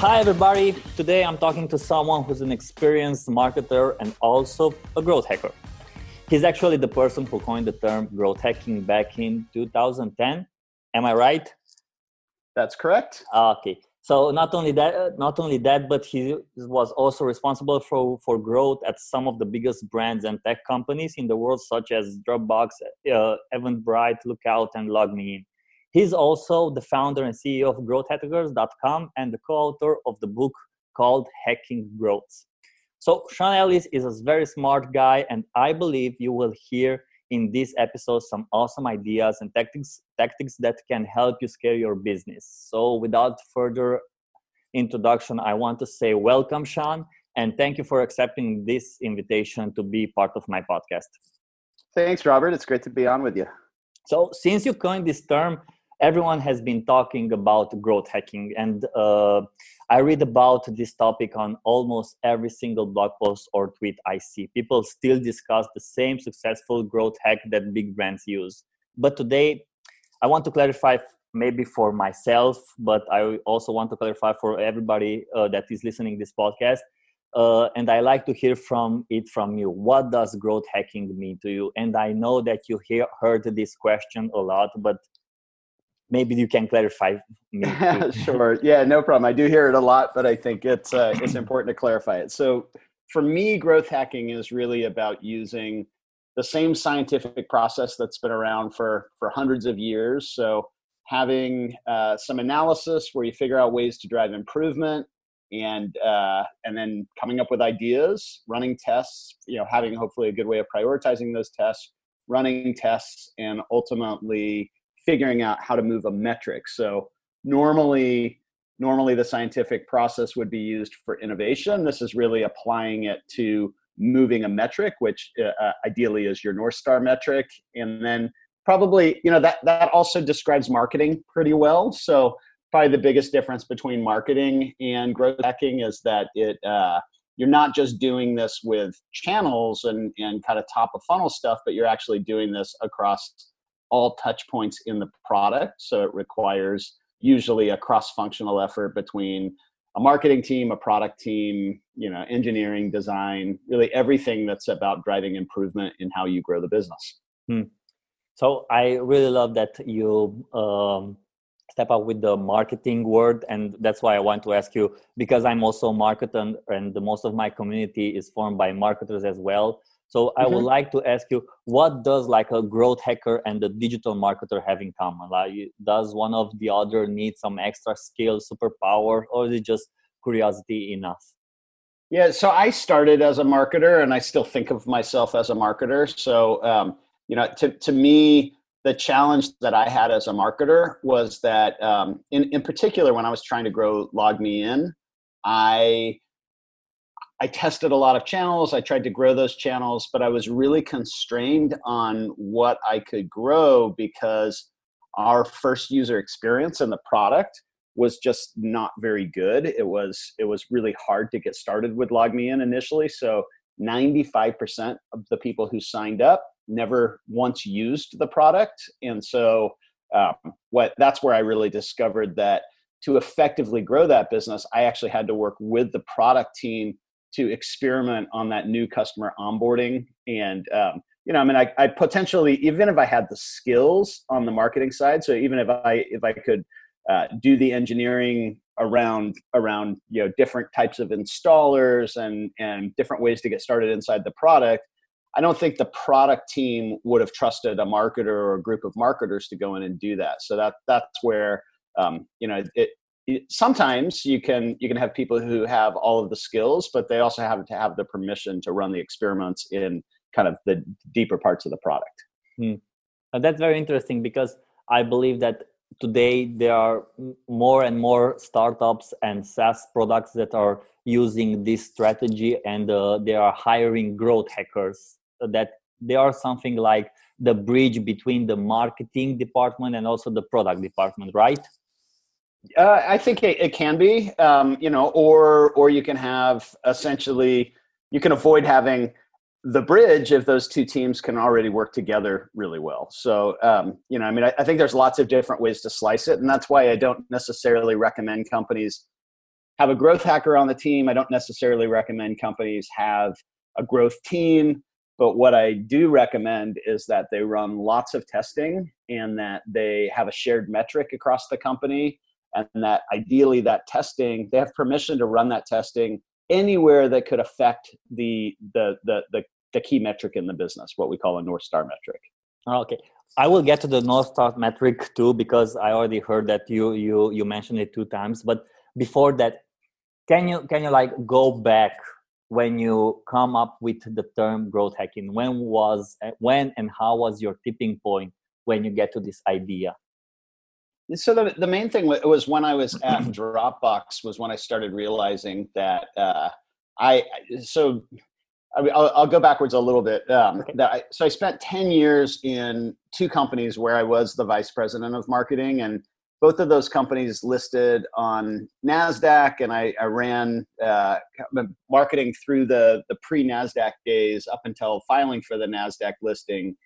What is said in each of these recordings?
Hi, everybody. Today I'm talking to someone who's an experienced marketer and also a growth hacker. He's actually the person who coined the term growth hacking back in 2010. Am I right? That's correct. Okay. So not only that, not only that, but he was also responsible for, for growth at some of the biggest brands and tech companies in the world, such as Dropbox, uh, Eventbrite, Lookout, and LogMeIn. He's also the founder and CEO of GrowthHackers.com and the co-author of the book called Hacking Growth. So Sean Ellis is a very smart guy, and I believe you will hear in this episode some awesome ideas and tactics tactics that can help you scale your business. So without further introduction, I want to say welcome, Sean, and thank you for accepting this invitation to be part of my podcast. Thanks, Robert. It's great to be on with you. So since you coined this term, everyone has been talking about growth hacking and uh, i read about this topic on almost every single blog post or tweet i see. People still discuss the same successful growth hack that big brands use. But today i want to clarify maybe for myself but i also want to clarify for everybody uh, that is listening this podcast uh, and i like to hear from it from you. What does growth hacking mean to you? And i know that you hear, heard this question a lot but maybe you can clarify me. Sure. Yeah no problem. I do hear it a lot but i think it's uh, it's important to clarify it. So for me growth hacking is really about using the same scientific process that's been around for for hundreds of years. So having uh, some analysis where you figure out ways to drive improvement and uh, and then coming up with ideas running tests you know having hopefully a good way of prioritizing those tests running tests and ultimately figuring out how to move a metric. So normally, normally the scientific process would be used for innovation. This is really applying it to moving a metric, which uh, uh, ideally is your North Star metric, and then probably you know that that also describes marketing pretty well. So probably the biggest difference between marketing and growth hacking is that it uh, you're not just doing this with channels and and kind of top of funnel stuff, but you're actually doing this across all touch points in the product. So it requires usually a cross-functional effort between a marketing team, a product team, you know, engineering, design, really everything that's about driving improvement in how you grow the business. Hmm. So I really love that you um, step up with the marketing word, and that's why I want to ask you because I'm also a marketer, and most of my community is formed by marketers as well. So I mm-hmm. would like to ask you, what does like a growth hacker and a digital marketer have in common? Like, does one of the other need some extra skill, superpower, or is it just curiosity enough? Yeah, so I started as a marketer, and I still think of myself as a marketer. So, um, you know, to to me, the challenge that I had as a marketer was that, um, in in particular, when I was trying to grow LogMeIn, I I tested a lot of channels. I tried to grow those channels, but I was really constrained on what I could grow because our first user experience in the product was just not very good. It was it was really hard to get started with LogMeIn initially. So 95% of the people who signed up never once used the product, and so um, what that's where I really discovered that to effectively grow that business, I actually had to work with the product team to experiment on that new customer onboarding. And um, you know i mean I, I potentially even if i had the skills on the marketing side so even if i if i could uh, do the engineering around around you know different types of installers and and different ways to get started inside the product i don't think the product team would have trusted a marketer or a group of marketers to go in and do that. So that that's where um, you know it, sometimes you can you can have people who have all of the skills but they also have to have the permission to run the experiments in kind of the deeper parts of the product. Hmm. that's very interesting because i believe that today there are more and more startups and saas products that are using this strategy and uh, they are hiring growth hackers. That they are something like the bridge between the marketing department and also the product department right uh, I think it, it can be, um, you know, or or you can have essentially you can avoid having the bridge if those two teams can already work together really well. So, um, you know, I mean, I, I, think there's lots of different ways to slice it, and that's why I don't necessarily recommend companies have a growth hacker on the team. I don't necessarily recommend companies have a growth team, but what I do recommend is that they run lots of testing and that they have a shared metric across the company and that ideally that testing they have permission to run that testing anywhere that could affect the the the the, the key metric in the business, what we call a North Star metric. Okay. I will get to the North Star metric too because I already heard that you you you mentioned it two times. But before that, can you can you like go back when you come up with the term growth hacking? When was when and how was your tipping point when you get to this idea? So the the main thing was when I was at Dropbox was when I started realizing that uh, I so I mean, I'll, I'll, go backwards a little bit. Um, okay. I, so I spent 10 years in two companies where I was the vice president of marketing, and both of those companies listed on NASDAQ, and I, I ran uh, marketing through the, the pre NASDAQ days up until filing for the NASDAQ listing.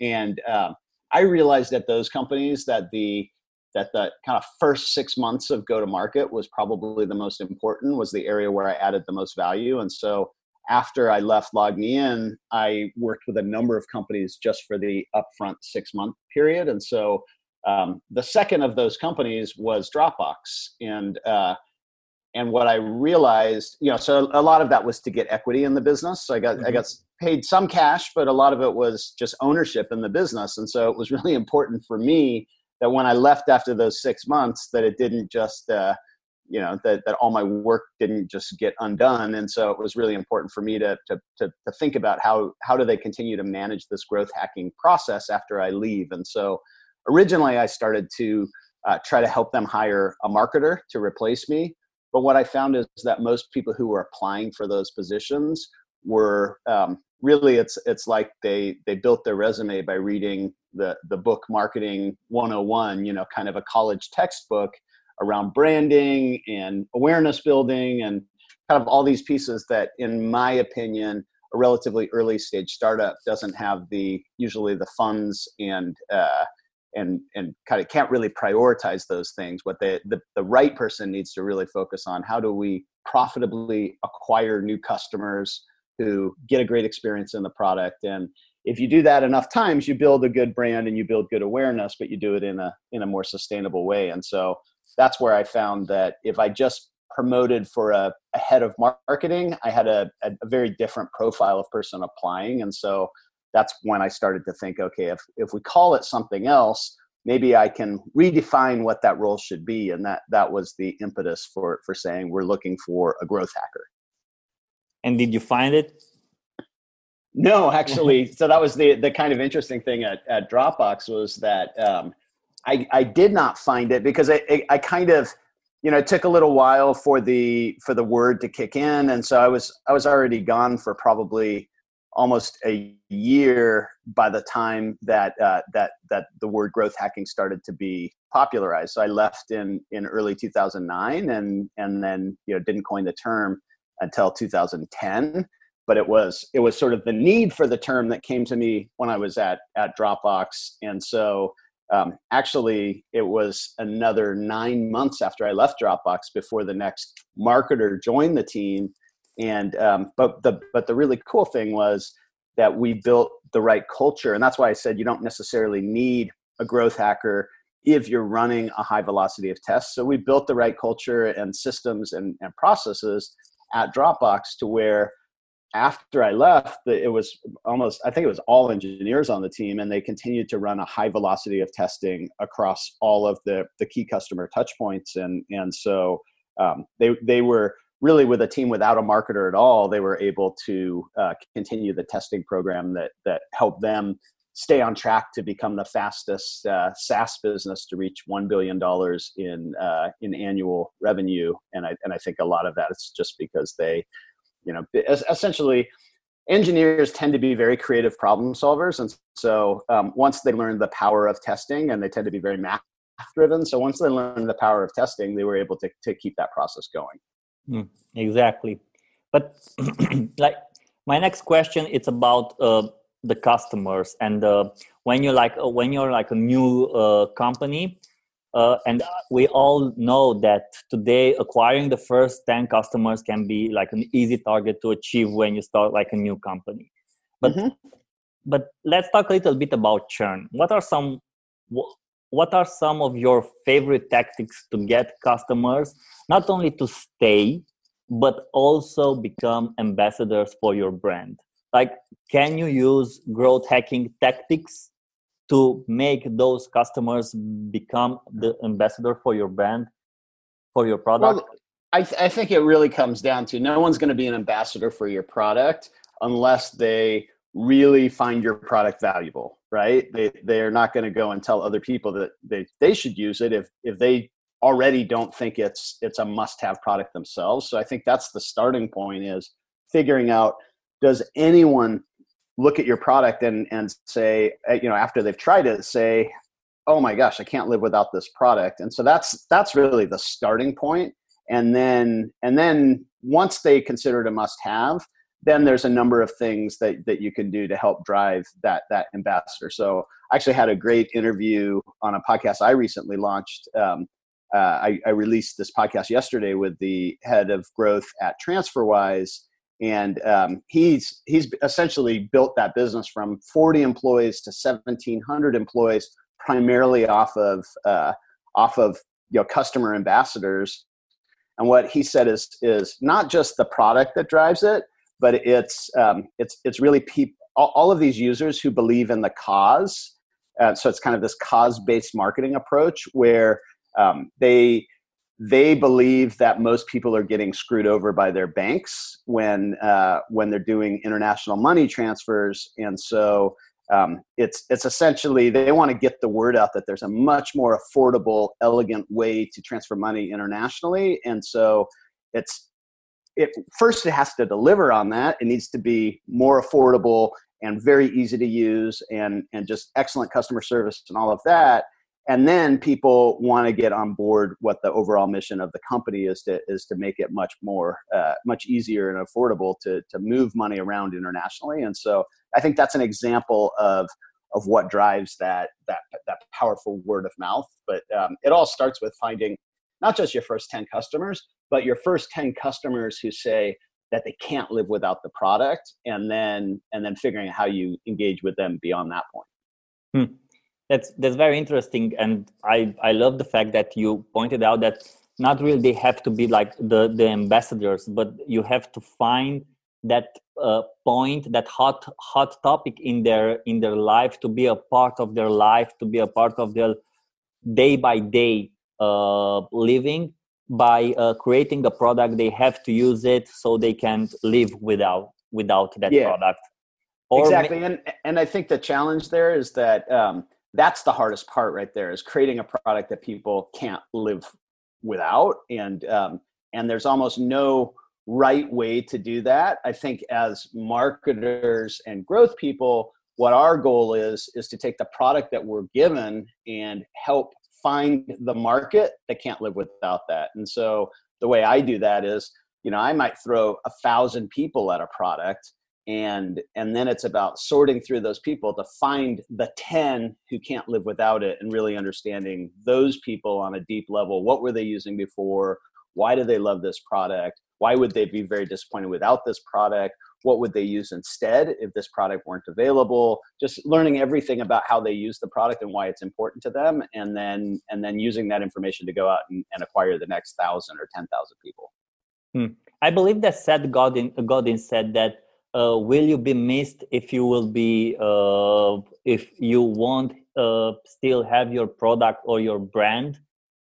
And um, I realized at those companies that the that the kind of first six months of go to market was probably the most important was the area where i added the most value and so after i left LogMeIn i worked with a number of companies just for the upfront six month period and so um, the second of those companies was Dropbox, and uh, and what I realized, you know, so a lot of that was to get equity in the business. So I got mm-hmm. I got paid some cash, but a lot of it was just ownership in the business, and so it was really important for me that when I left after those six months, that it didn't just uh, you know that, that all my work didn't just get undone and so it was really important for me to, to, to, to think about how how do they continue to manage this growth hacking process after i leave and so originally I started to uh, try to help them hire a marketer to replace me. But what I found is that most people who were applying for those positions were um, really it's it's like they they built their resume by reading the the book Marketing 101, you know, kind of a college textbook around branding and awareness building and kind of all these pieces that, in my opinion, a relatively early stage startup doesn't have the usually the funds and uh, and and kind of can't really prioritize those things what the, the the right person needs to really focus on how do we profitably acquire new customers who get a great experience in the product and if you do that enough times you build a good brand and you build good awareness but you do it in a in a more sustainable way and so that's where i found that if i just promoted for a, a head of marketing i had a, a, a very different profile of person applying and so that's when I started to think, okay, if, if we call it something else, maybe I can redefine what that role should be. And that, that was the impetus for, for saying we're looking for a growth hacker. And did you find it? No, actually. so that was the, the kind of interesting thing at, at Dropbox was that um, I, I did not find it because I, I, I kind of, you know, it took a little while for the for the word to kick in, and so I was I was already gone for probably almost a year by the time that uh, that that the word growth hacking started to be popularized. So I left in in early 2009, and and then you know didn't coin the term until 2010. But it was it was sort of the need for the term that came to me when I was at at Dropbox, and so um, actually it was another nine months after I left Dropbox before the next marketer joined the team. And um, but the but the really cool thing was that we built the right culture. And that's why i said you don't necessarily need a growth hacker if you're running a high velocity of tests. So we built the right culture and systems and, and processes at dropbox to where after i left it was almost i think it was all engineers on the team and they continued to run a high velocity of testing across all of the, the key customer touch points. And and so um, they they were really with a team without a marketer at all, they were able to uh, continue the testing program that that helped them stay on track to become the fastest uh, SaaS business to reach one billion dollars in uh, in annual revenue. And I and I think a lot of that is just because they, you know, essentially. Engineers tend to be very creative problem solvers, and so um, once they learn the power of testing, and they tend to be very math driven. So once they learn the power of testing, they were able to to keep that process going. Mm, exactly. But like my next question, it's about uh, the customers. And uh, when you're like uh, when you're like a new uh, company, uh, and we all know that today acquiring the first 10 customers can be like an easy target to achieve when you start like a new company. But mm-hmm. but let's talk a little bit about churn. What are some what are some of your favorite tactics to get customers not only to stay but also become ambassadors for your brand like can you use growth hacking tactics to make those customers become the ambassador for your brand for your product? Well, I, th- I think it really comes down to no one's going to be an ambassador for your product unless they really find your product valuable right? They they're not going to go and tell other people that they, they should use it if if they already don't think it's it's a must have product themselves. So i think that's the starting point is figuring out does anyone look at your product and and say uh, you know after they've tried it say oh my gosh i can't live without this product. And so that's that's really the starting point. And then and then once they consider it a must have then there's a number of things that that you can do to help drive that that ambassador. So i actually had a great interview on a podcast i recently launched um, uh, I, I released this podcast yesterday with the head of growth at transferwise and um, he's he's essentially built that business from 40 employees to 1700 employees primarily off of uh, off of you know customer ambassadors. And what he said is is not just the product that drives it but it's um, it's it's really people all, all, of these users who believe in the cause. Uh, so it's kind of this cause based marketing approach where um, they they believe that most people are getting screwed over by their banks when uh, when they're doing international money transfers, and so um, it's it's essentially they want to get the word out that there's a much more affordable, elegant way to transfer money internationally, and so it's it first it has to deliver on that. It needs to be more affordable and very easy to use, and and just excellent customer service and all of that and then people want to get on board what the overall mission of the company is to is to make it much more uh, much easier and affordable to to move money around internationally. And so i think that's an example of of what drives that that that powerful word of mouth. But um, it all starts with finding not just your first 10 customers but your first 10 customers who say that they can't live without the product and then and then figuring out how you engage with them beyond that point. Hmm that's that's very interesting. And i i love the fact that you pointed out that not really they have to be like the the ambassadors but you have to find that uh, point that hot hot topic in their in their life to be a part of their life to be a part of their day by day uh, living by uh, creating a product. They have to use it so they can't live without without that yeah. product. Or exactly. ma- and and i think the challenge there is that um, that's the hardest part right there is creating a product that people can't live without and um, and there's almost no right way to do that. I think as marketers and growth people what our goal is is to take the product that we're given and help find the market that can't live without that. And so the way i do that is you know i might throw a thousand people at a product and and then it's about sorting through those people to find the 10 who can't live without it and really understanding those people on a deep level. What were they using before? Why do they love this product? Why would they be very disappointed without this product? What would they use instead if this product weren't available? Just learning everything about how they use the product and why it's important to them and then and then using that information to go out and, and acquire the next thousand or ten thousand people. Hmm. i believe that Seth godin godin said that uh, will you be missed if you will be uh, if you won't uh, still have your product or your brand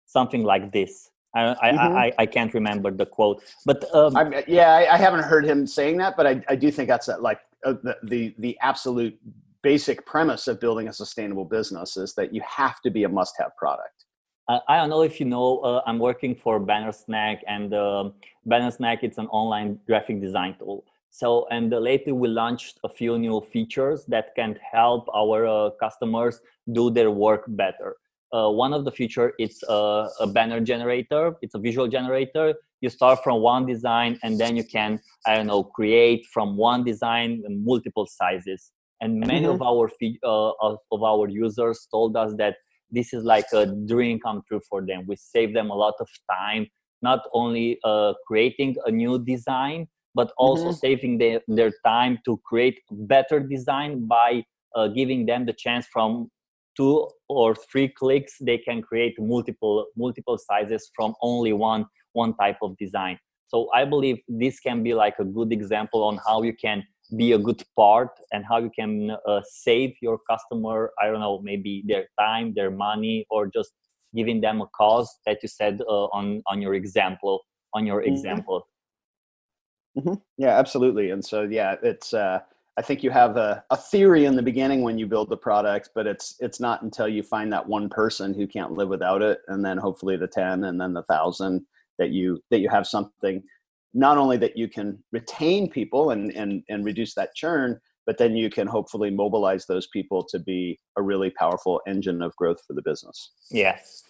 something like this I, mm-hmm. I, I, can't remember the quote, but um, yeah, I, I, haven't heard him saying that, but I, I do think that's like uh, the, the the absolute basic premise of building a sustainable business is that you have to be a must-have product. I don't know if you know, uh, I'm working for Bannersnack, and uh, Bannersnack it's an online graphic design tool. So, and lately we launched a few new features that can help our uh, customers do their work better. Uh, one of the feature is uh, a banner generator. It's a visual generator. You start from one design and then you can, I don't know, create from one design multiple sizes. And many mm-hmm. of our uh, of our users told us that this is like a dream come true for them we save them a lot of time not only uh, creating a new design but also mm-hmm. saving the, their time to create better design by uh, giving them the chance from two or three clicks they can create multiple multiple sizes from only one one type of design so i believe this can be like a good example on how you can be a good part and how you can uh, save your customer i don't know maybe their time their money or just giving them a cause that you said uh, on on your example on your mm-hmm. example mm-hmm. yeah absolutely and so yeah it's uh I think you have a, a theory in the beginning when you build the product, but it's it's not until you find that one person who can't live without it, and then hopefully the ten, and then the thousand that you that you have something not only that you can retain people and and and reduce that churn, but then you can hopefully mobilize those people to be a really powerful engine of growth for the business. Yes,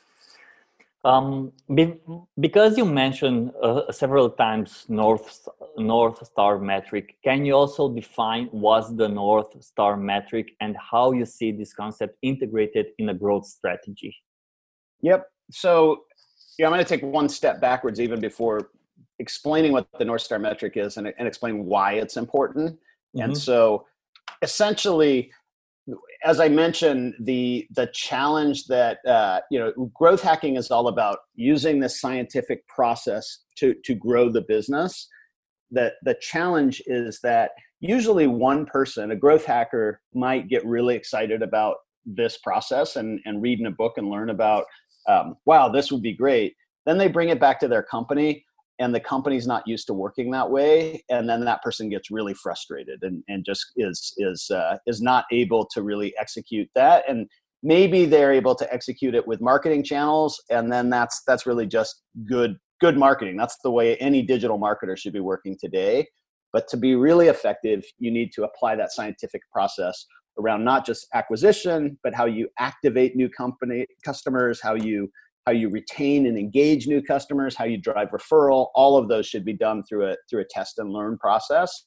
um, be, because you mentioned uh, several times North North Star metric, can you also define what's the North Star metric and how you see this concept integrated in a growth strategy? Yep. So, yeah, I'm going to take one step backwards even before explaining what the North Star metric is and, and explain why it's important. Mm-hmm. And so, essentially, as I mentioned, the the challenge that uh, you know growth hacking is all about using this scientific process to to grow the business. That the challenge is that usually one person, a growth hacker, might get really excited about this process and and read in a book and learn about um, wow this would be great. Then they bring it back to their company and the company's not used to working that way and then that person gets really frustrated and, and just is is uh, is not able to really execute that and maybe they're able to execute it with marketing channels and then that's that's really just good good marketing. That's the way any digital marketer should be working today. But to be really effective you need to apply that scientific process around not just acquisition but how you activate new company customers how you how you retain and engage new customers, how you drive referral, all of those should be done through a through a test and learn process.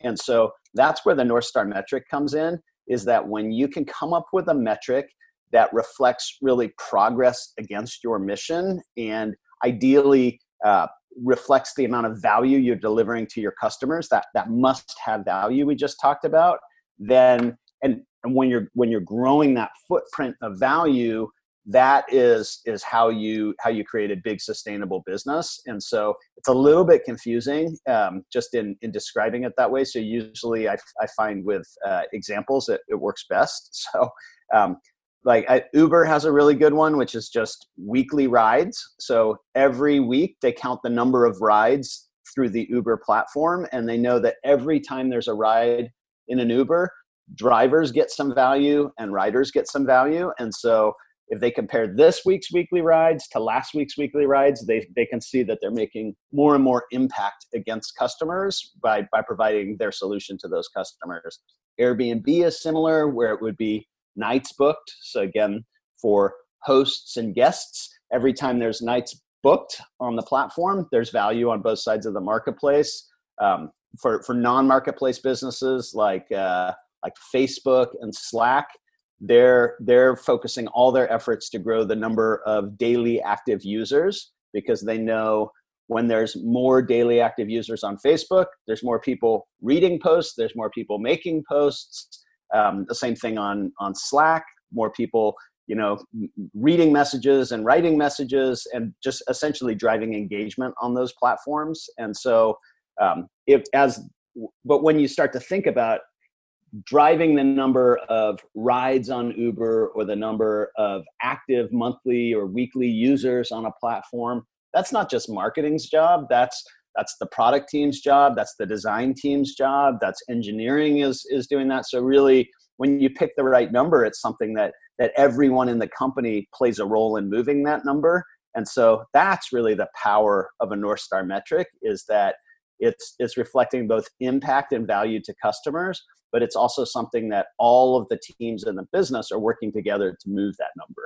And so that's where the North Star metric comes in is that when you can come up with a metric that reflects really progress against your mission and ideally uh, reflects the amount of value you're delivering to your customers that that must have value we just talked about then and, and when you're when you're growing that footprint of value that is is how you how you create a big sustainable business. And so it's a little bit confusing um, just in in describing it that way. So usually i, I find with uh, examples it, it works best. So um, like I, uber has a really good one which is just weekly rides. So every week they count the number of rides through the uber platform and they know that every time there's a ride in an uber drivers get some value and riders get some value. And so if they compare this week's weekly rides to last week's weekly rides, they, they can see that they're making more and more impact against customers by, by providing their solution to those customers. Airbnb is similar, where it would be nights booked. So, again, for hosts and guests, every time there's nights booked on the platform, there's value on both sides of the marketplace. Um, for for non marketplace businesses like uh, like Facebook and Slack, they're they're focusing all their efforts to grow the number of daily active users because they know when there's more daily active users on facebook there's more people reading posts there's more people making posts um, the same thing on on slack more people you know reading messages and writing messages and just essentially driving engagement on those platforms. And so um, if as but when you start to think about driving the number of rides on Uber or the number of active monthly or weekly users on a platform, that's not just marketing's job. That's that's the product team's job. That's the design team's job. That's engineering is is doing that. So really, when you pick the right number, it's something that that everyone in the company plays a role in moving that number. And so that's really the power of a North Star metric is that it's it's reflecting both impact and value to customers but it's also something that all of the teams in the business are working together to move that number.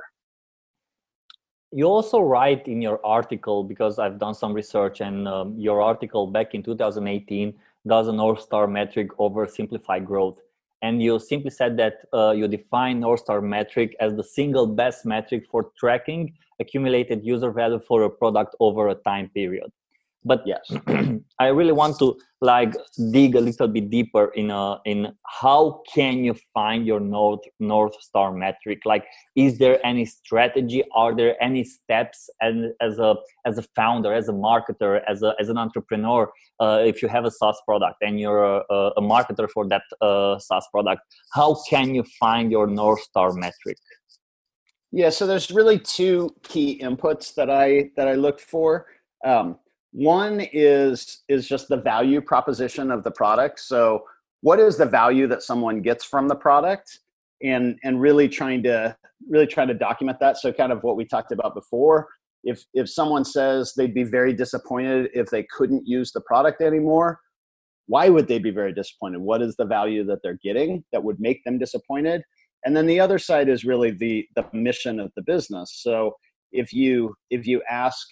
You also write in your article because i've done some research and um, your article back in 2018 does a north star metric over simplified growth. And you simply said that uh, you define North Star metric as the single best metric for tracking accumulated user value for a product over a time period but yes. I really want to like dig a little bit deeper in uh in how can you find your north north star metric? Like is there any strategy? Are there any steps and as a as a founder as a marketer as a as an entrepreneur uh, if you have a SaaS product and you're a, a marketer for that uh, SaaS product how can you find your north star metric? Yeah so there's really two key inputs that i that i look for. Um, one is is just the value proposition of the product. So what is the value that someone gets from the product and and really trying to really trying to document that. So kind of what we talked about before. If if someone says they'd be very disappointed if they couldn't use the product anymore, why would they be very disappointed? What is the value that they're getting that would make them disappointed? And then the other side is really the the mission of the business. So if you if you ask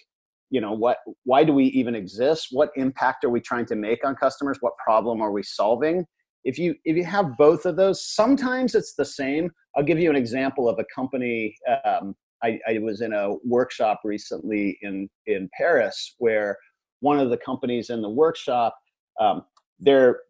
you know what why do we even exist? What impact are we trying to make on customers? What problem are we solving? If you if you have both of those sometimes it's the same. I'll give you an example of a company um, I, I was in a workshop recently in in paris where one of the companies in the workshop um, they're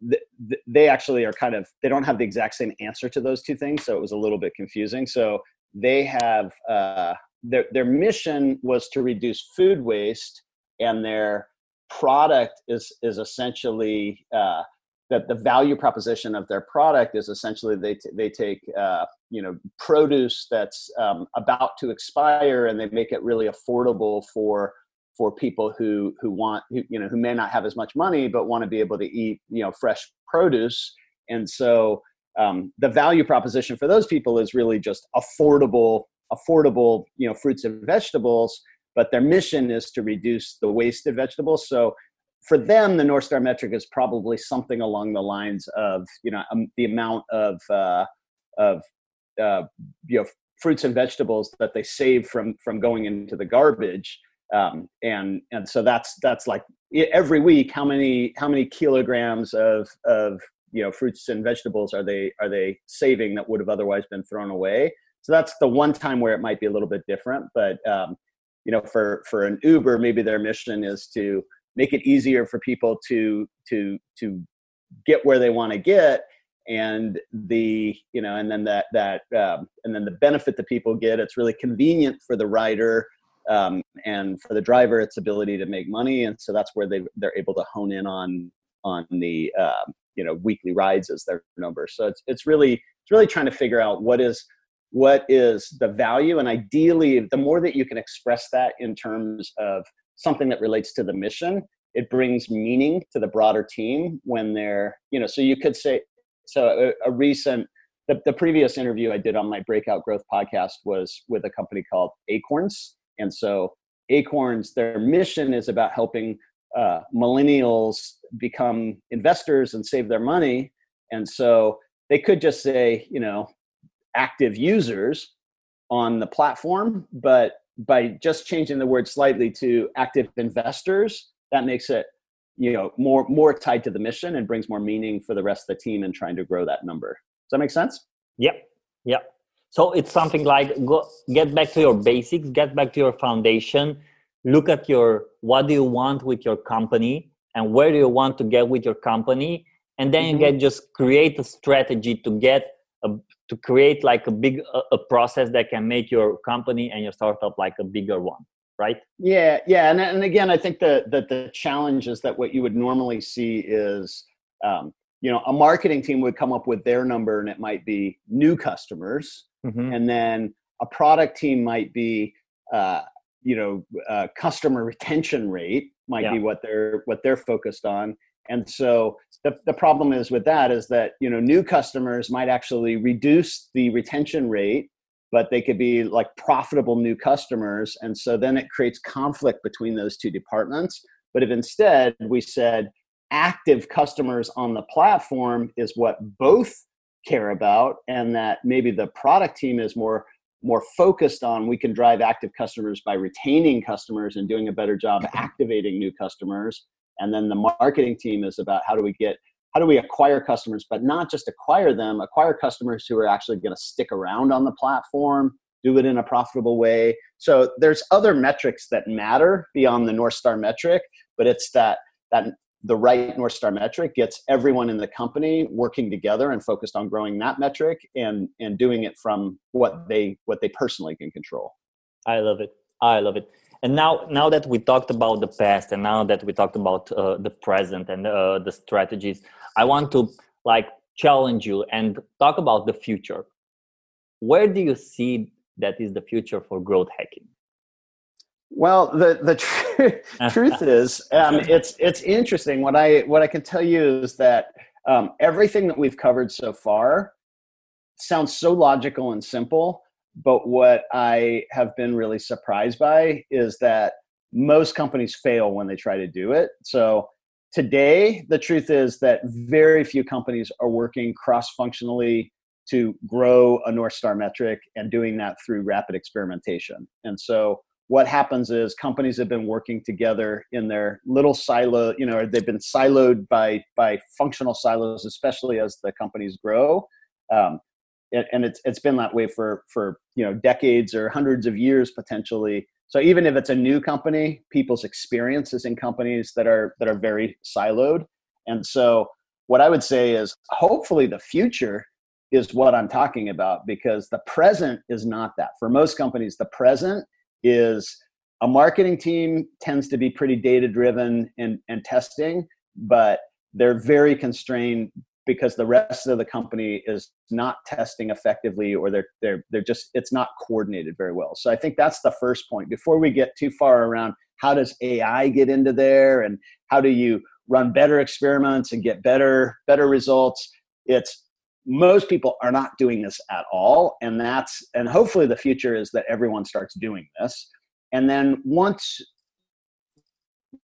they actually are kind of they don't have the exact same answer to those two things so it was a little bit confusing. So they have uh, their, their mission was to reduce food waste and their product is is essentially uh, that the value proposition of their product is essentially they t- they take uh, you know produce that's um, about to expire and they make it really affordable for for people who who want who, you know who may not have as much money but want to be able to eat you know fresh produce. And so um, the value proposition for those people is really just affordable affordable, you know, fruits and vegetables, but their mission is to reduce the waste of vegetables. So for them, the North Star metric is probably something along the lines of, you know, um, the amount of, uh, of, uh, you know, fruits and vegetables that they save from from going into the garbage. Um, and and so that's that's like every week how many how many kilograms of of you know fruits and vegetables are they are they saving that would have otherwise been thrown away so that's the one time where it might be a little bit different but um, you know for for an uber maybe their mission is to make it easier for people to to to get where they want to get and the you know and then that that um, and then the benefit that people get it's really convenient for the rider um, and for the driver its ability to make money. And so that's where they they're able to hone in on on the uh, you know weekly rides as their number. So it's it's really it's really trying to figure out what is what is the value and ideally the more that you can express that in terms of something that relates to the mission it brings meaning to the broader team when they're you know so you could say so a, a recent the, the previous interview i did on my breakout growth podcast was with a company called acorns and so acorns their mission is about helping uh, millennials become investors and save their money and so they could just say you know active users on the platform, but by just changing the word slightly to active investors, that makes it you know more more tied to the mission and brings more meaning for the rest of the team in trying to grow that number. Does that make sense? Yep. Yep. So it's something like go get back to your basics, get back to your foundation, look at your what do you want with your company and where do you want to get with your company and then mm-hmm. you get just create a strategy to get a, to create like a big a, process that can make your company and your startup like a bigger one right yeah yeah and, and again i think that the, the challenge is that what you would normally see is um, you know a marketing team would come up with their number and it might be new customers mm-hmm. and then a product team might be uh, you know uh, customer retention rate might yeah. be what they're what they're focused on and so the, the problem is with that is that you know new customers might actually reduce the retention rate but they could be like profitable new customers. And so then it creates conflict between those two departments. But if instead we said active customers on the platform is what both care about and that maybe the product team is more more focused on we can drive active customers by retaining customers and doing a better job mm-hmm. activating new customers and then the marketing team is about how do we get how do we acquire customers but not just acquire them acquire customers who are actually going to stick around on the platform do it in a profitable way. So there's other metrics that matter beyond the north star metric but it's that that the right north star metric gets everyone in the company working together and focused on growing that metric and and doing it from what they what they personally can control. I love it. I love it and now now that we talked about the past and now that we talked about uh, the present and uh, the strategies i want to like challenge you and talk about the future where do you see that is the future for growth hacking well, the the tr- truth is, um, it's it's interesting. What I what I can tell you is that um, everything that we've covered so far sounds so logical and simple, but what I have been really surprised by is that most companies fail when they try to do it. So today, the truth is that very few companies are working cross functionally to grow a North Star metric and doing that through rapid experimentation. And so what happens is companies have been working together in their little silo you know they've been siloed by by functional silos especially as the companies grow um, and, it's it's been that way for for you know decades or hundreds of years potentially. So even if it's a new company people's experiences in companies that are that are very siloed. And so what i would say is hopefully the future is what i'm talking about because the present is not that. For most companies the present is a marketing team tends to be pretty data driven and, and testing, but they're very constrained because the rest of the company is not testing effectively or they're they're they're just it's not coordinated very well. So I think that's the first point. Before we get too far around how does AI get into there and how do you run better experiments and get better better results, it's most people are not doing this at all and that's and hopefully the future is that everyone starts doing this and then once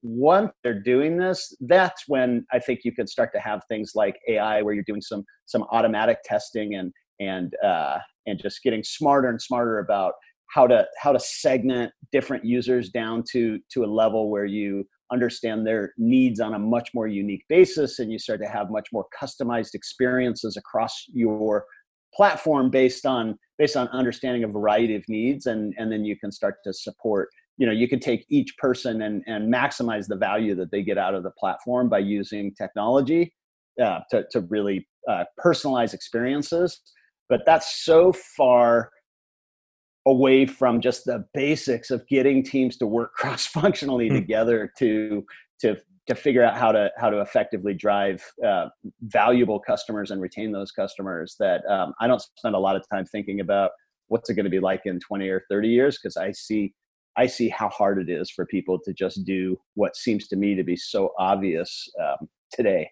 once they're doing this that's when i think you can start to have things like ai where you're doing some some automatic testing and and uh, and just getting smarter and smarter about how to how to segment different users down to to a level where you understand their needs on a much more unique basis and you start to have much more customized experiences across your platform based on based on understanding a variety of needs and and then you can start to support you know you can take each person and and maximize the value that they get out of the platform by using technology uh, to, to really uh, personalize experiences but that's so far away from just the basics of getting teams to work cross functionally mm. together to to to figure out how to how to effectively drive uh, valuable customers and retain those customers that um, i don't spend a lot of time thinking about what's it going to be like in 20 or 30 years because i see i see how hard it is for people to just do what seems to me to be so obvious um, today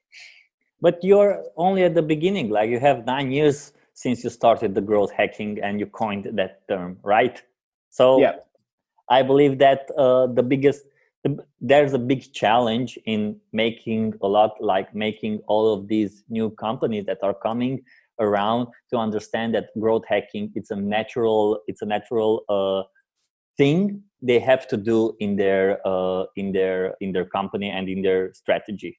but you're only at the beginning like you have nine years since you started the growth hacking and you coined that term, right? So yeah. I believe that uh, the biggest there's a big challenge in making a lot like making all of these new companies that are coming around to understand that growth hacking it's a natural it's a natural uh, thing they have to do in their uh, in their in their company and in their strategy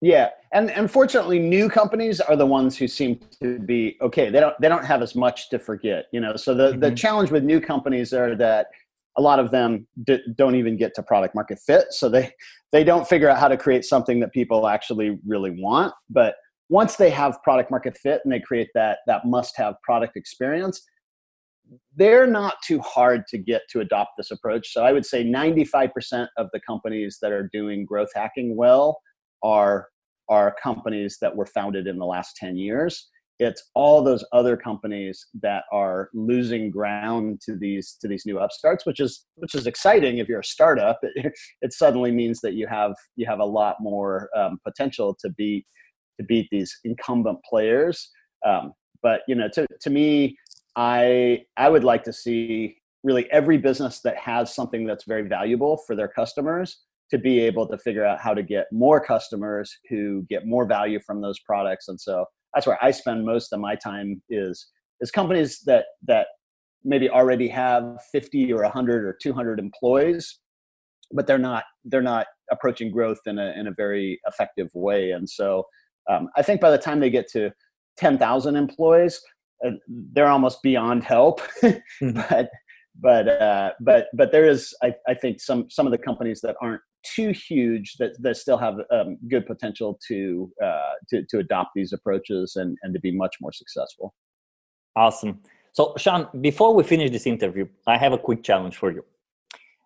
yeah, and unfortunately, new companies are the ones who seem to be okay. They don't they don't have as much to forget, you know. So the mm-hmm. the challenge with new companies are that a lot of them d- don't even get to product market fit, so they they don't figure out how to create something that people actually really want. But once they have product market fit and they create that that must have product experience, they're not too hard to get to adopt this approach. So I would say 95% of the companies that are doing growth hacking well are are companies that were founded in the last 10 years. It's all those other companies that are losing ground to these to these new upstarts which is which is exciting if you're a startup. It, it suddenly means that you have you have a lot more um, potential to beat to beat these incumbent players. Um, but you know to, to me i i would like to see really every business that has something that's very valuable for their customers to be able to figure out how to get more customers who get more value from those products. And so that's where i spend most of my time is is companies that that maybe already have 50 or 100 or 200 employees but they're not they're not approaching growth in a in a very effective way. And so um, I think by the time they get to 10,000 employees, uh, they're almost beyond help. mm-hmm. But but uh, but but there is, I, I think, some some of the companies that aren't too huge that, that still have um, good potential to, uh, to to adopt these approaches and and to be much more successful. Awesome. So, Sean, before we finish this interview, I have a quick challenge for you.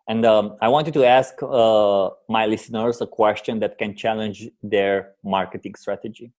And um, I wanted to ask uh, my listeners a question that can challenge their marketing strategy.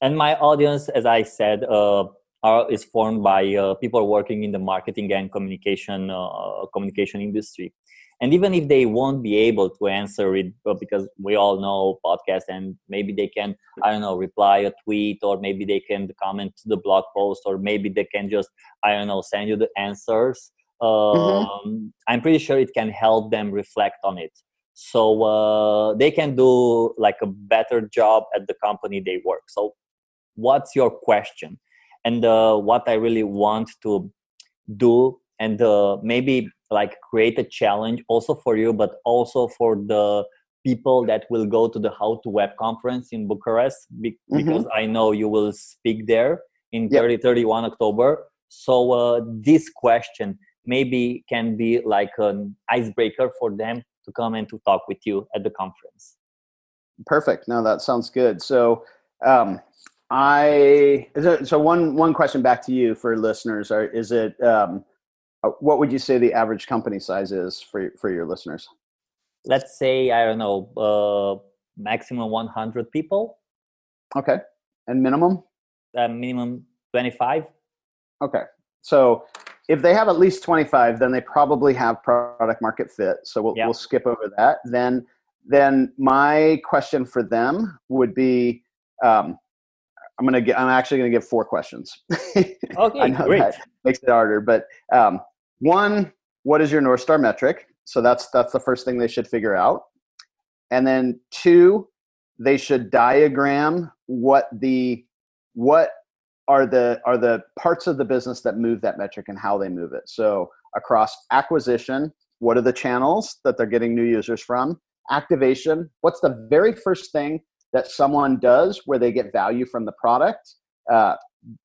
And my audience, as I said, uh, are, is formed by uh, people working in the marketing and communication uh, communication industry. And even if they won't be able to answer it, because we all know podcast, and maybe they can, I don't know, reply a tweet, or maybe they can comment to the blog post, or maybe they can just, I don't know, send you the answers mm-hmm. um, mm-hmm. i'm pretty sure it can help them reflect on it so uh, they can do like a better job at the company they work so what's your question and uh, what i really want to do and uh, maybe like create a challenge also for you but also for the people that will go to the how to web conference in bucharest mm-hmm. because i know you will speak there in yep. 30 31 october so uh, this question maybe can be like an icebreaker for them to come and to talk with you at the conference perfect no that sounds good so um, i so one one question back to you for listeners are is it um, uh, what would you say the average company size is for for your listeners? Let's say i don't know uh, maximum 100 people. Okay. And minimum? Uh, minimum 25 okay. So if they have at least 25 then they probably have product market fit. So we'll, we'll skip over that. Then then my question for them would be um, i'm gonna get i'm actually gonna give four questions. Okay I know great. that makes it harder but um, one what is your north star metric? So that's that's the first thing they should figure out. And then two they should diagram what the what are the are the parts of the business that move that metric and how they move it. So across acquisition what are the channels that they're getting new users from? Activation what's the very first thing that someone does where they get value from the product uh,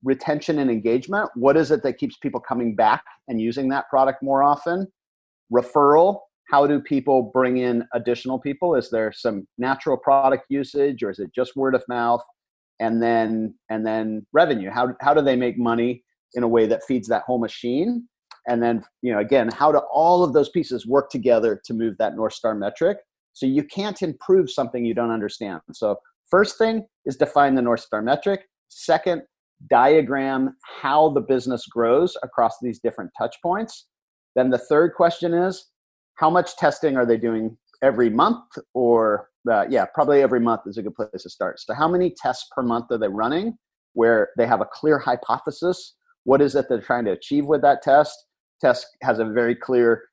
retention and engagement what is it that keeps people coming back and using that product more often? Referral how do people bring in additional people? Is there some natural product usage or is it just word of mouth? And then and then revenue how, how do they make money in a way that feeds that whole machine? And then you know again how do all of those pieces work together to move that north star metric so you can't improve something you don't understand so first thing is define the north star metric second diagram how the business grows across these different touch points then the third question is how much testing are they doing every month or uh, yeah, probably every month is a good place to start. So, how many tests per month are they running where they have a clear hypothesis? What is it they're trying to achieve with that test? Test has a very clear,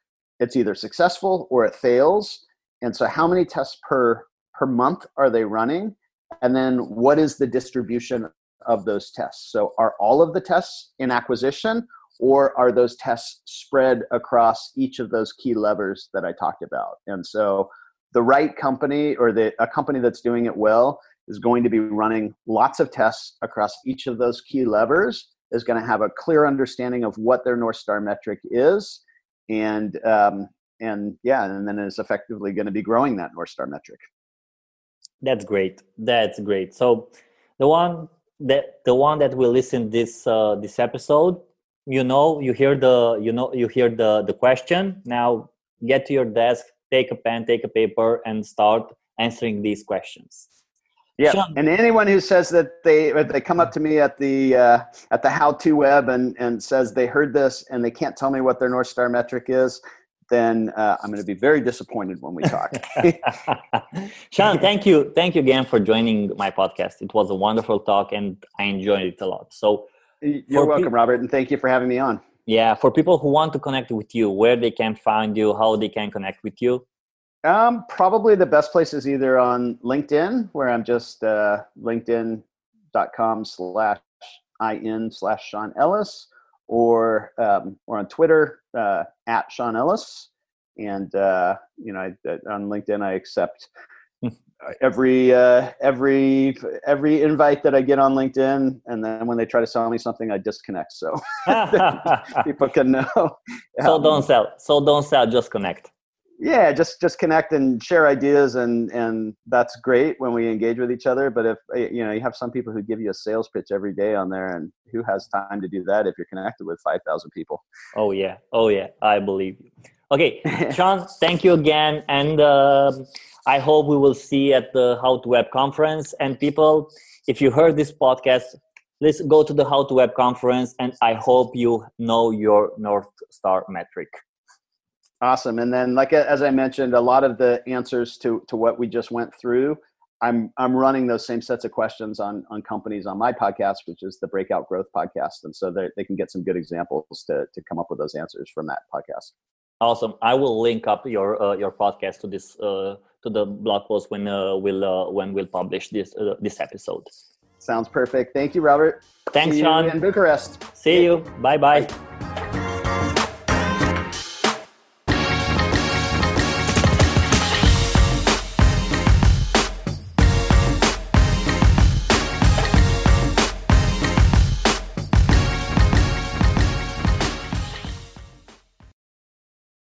it's either successful or it fails. And so, how many tests per per month are they running? And then, what is the distribution of those tests? So, are all of the tests in acquisition, or are those tests spread across each of those key levers that I talked about? And so, the right company or the a company that's doing it well is going to be running lots of tests across each of those key levers is going to have a clear understanding of what their north star metric is and um, and yeah and then is effectively going to be growing that north star metric. That's great. That's great. So the one that the one that will listen this uh, this episode you know you hear the you know you hear the the question. Now get to your desk take a pen, take a paper, and start answering these questions. Yeah, Sean, and anyone who says that they they come up to me at the uh, at the how to web and and says they heard this and they can't tell me what their north star metric is, then uh, I'm going to be very disappointed when we talk. Sean, thank you, thank you again for joining my podcast. It was a wonderful talk, and I enjoyed it a lot. So, you're welcome, pe- Robert, and thank you for having me on yeah for people who want to connect with you where they can find you how they can connect with you um, probably the best place is either on linkedin where i'm just uh, linkedin.com slash in slash sean ellis or um, or on twitter uh, at sean ellis and uh, you know I, on linkedin i accept every uh, every every invite that I get on LinkedIn, and then when they try to sell me something, I disconnect. So people can know. so don't sell. So don't sell. Just connect. Yeah, just just connect and share ideas, and and that's great when we engage with each other. But if eh, you know you have some people who give you a sales pitch every day on there, and who has time to do that if you're connected with five thousand people? Oh yeah, oh yeah, I believe you. Okay, Sean, thank you again, and. Uh, I hope we will see at the How to Web conference. And people, if you heard this podcast, let's go to the How to Web conference, and I hope you know your North Star metric. Awesome. And then, like as I mentioned, a lot of the answers to to what we just went through, I'm I'm running those same sets of questions on on companies on my podcast, which is the Breakout Growth podcast, and so they they can get some good examples to to come up with those answers from that podcast. Awesome. I will link up your uh, your podcast to this uh, to the blog post when uh, we'll uh, when we'll publish this uh, this episode. Sounds perfect. Thank you, Robert. Thanks, John. See Sean. in Bucharest. See you. Bye-bye. bye.